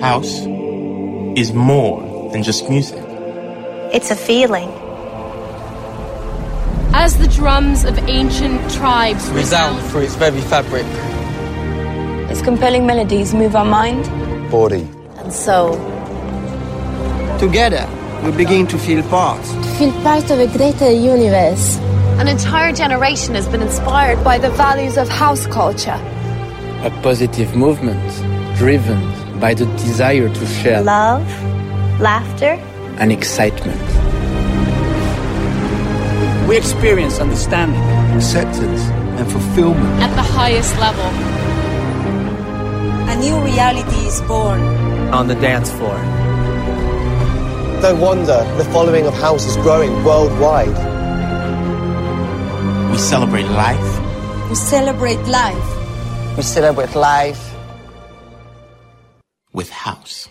House is more than just music. It's a feeling. As the drums of ancient tribes resound through its very fabric. Its compelling melodies move our mind, body, and soul. Together, we begin to feel part. To feel part of a greater universe. An entire generation has been inspired by the values of house culture. A positive movement driven by the desire to share love, laughter, and excitement. We experience understanding, acceptance, and fulfillment at the highest level. A new reality is born on the dance floor. No wonder the following of House is growing worldwide. We celebrate life. We celebrate life. We celebrate life with house.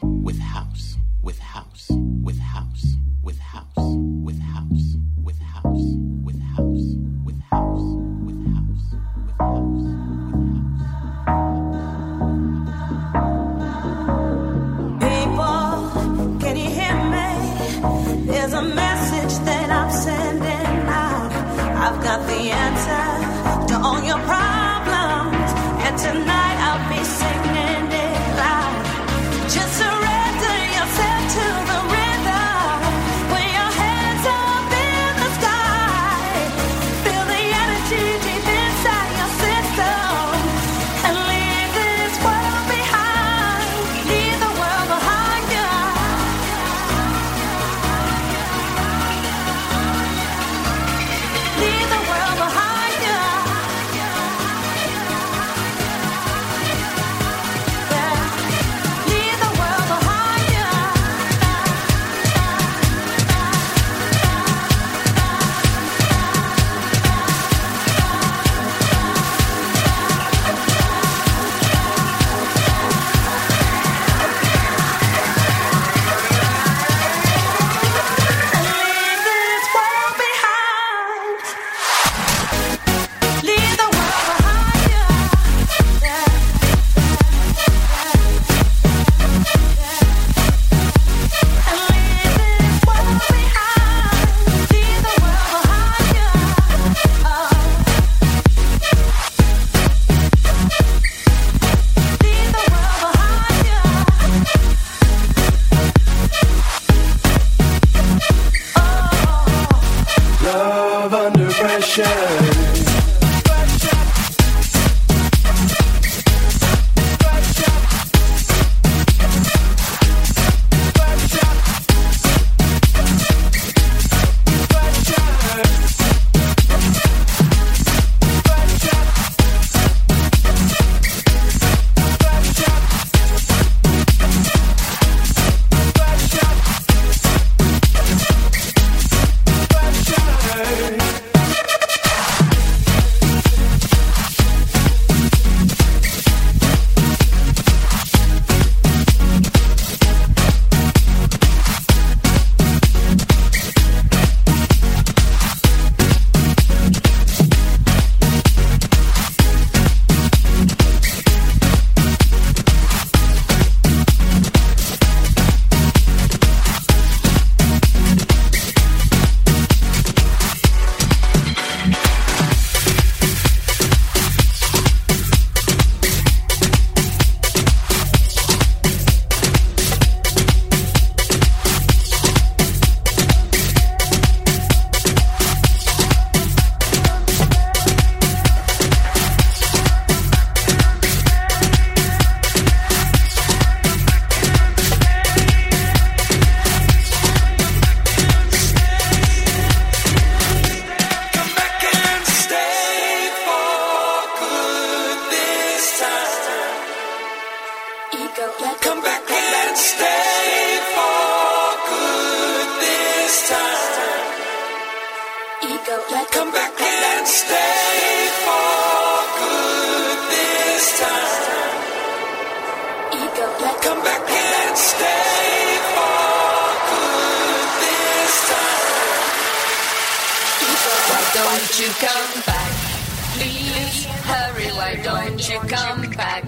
Please hurry, why don't you come back?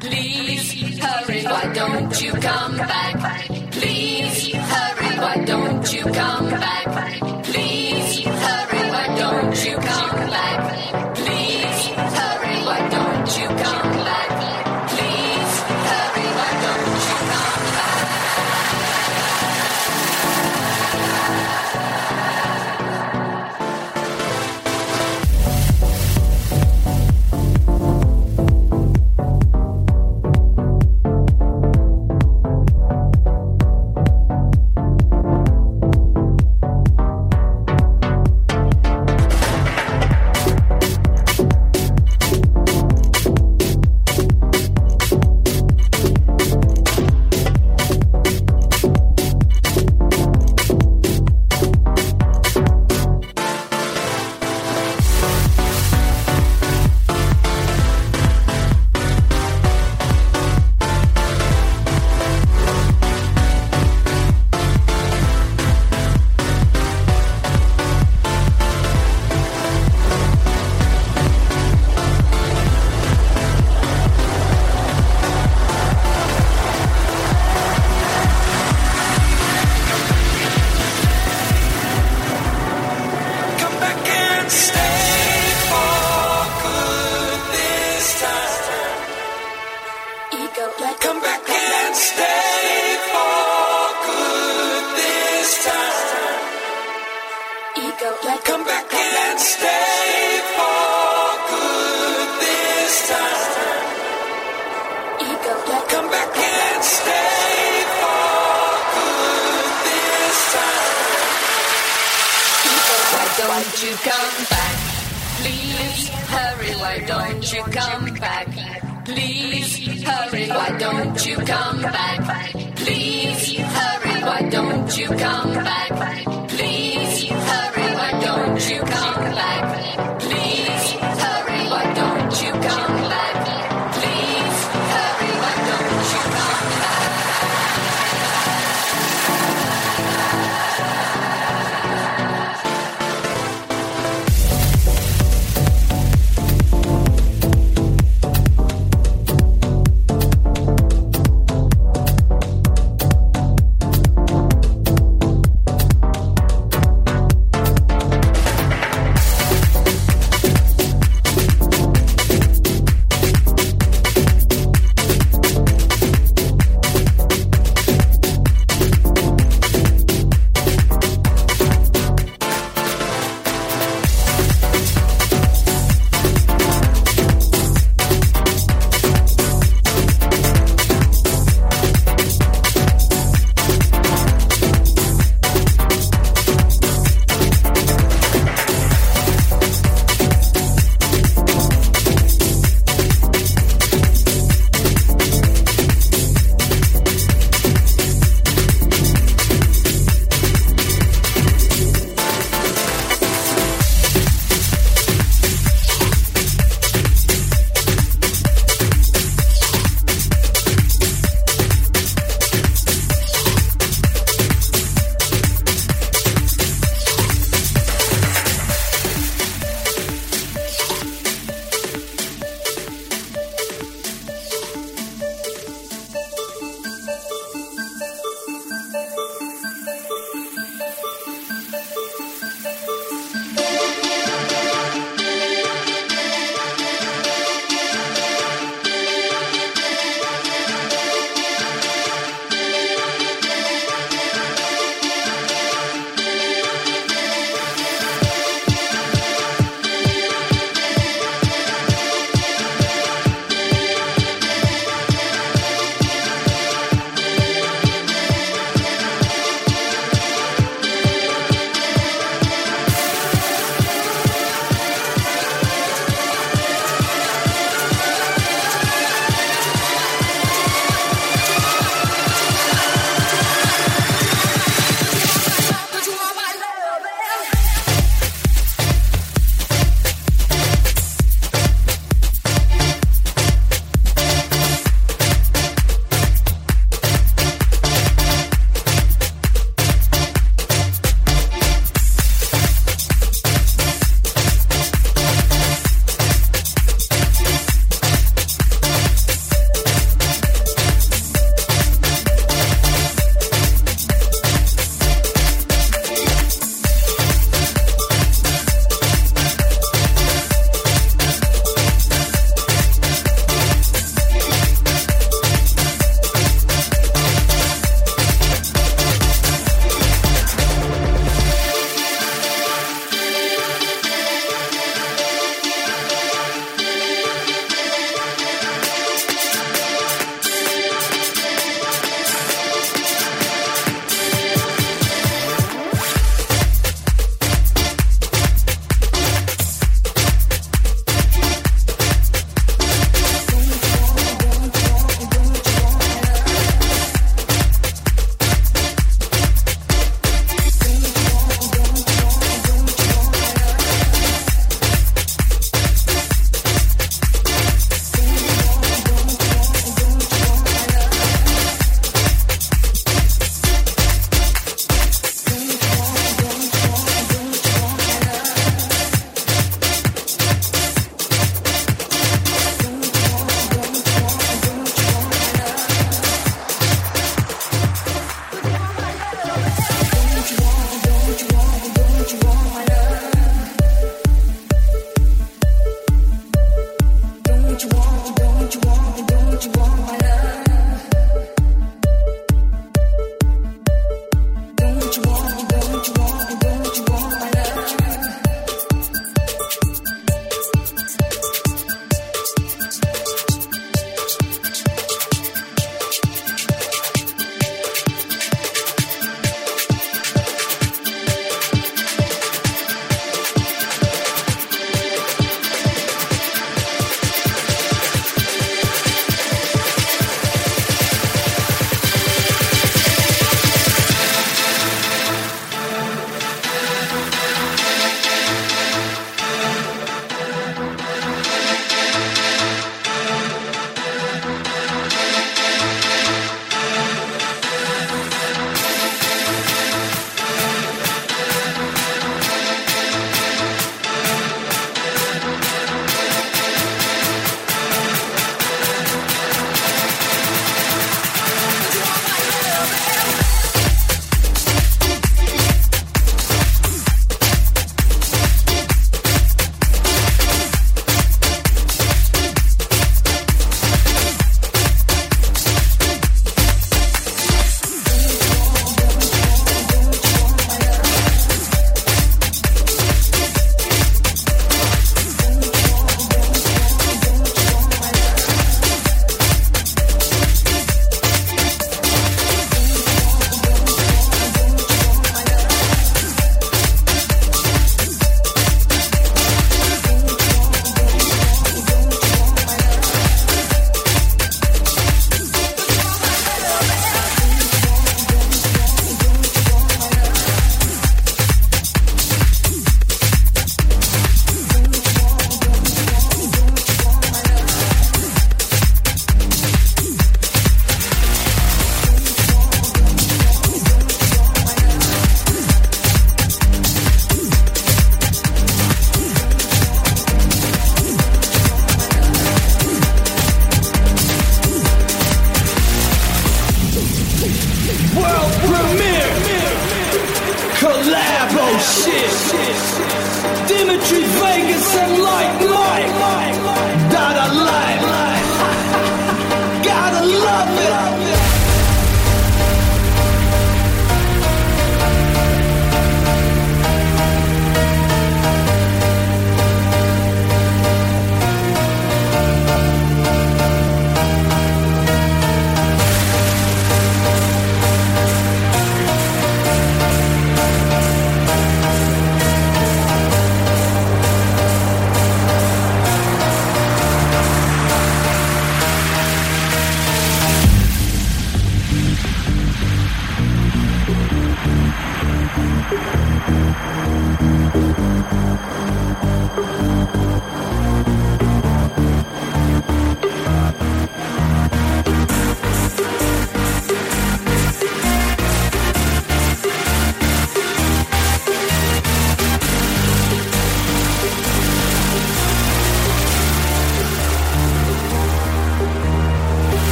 Please hurry. why don't you come back? Please hurry, why don't you come back? Don't you come back? Please hurry, why don't you come back? Please hurry, why don't you come back? Please hurry, why don't you come back?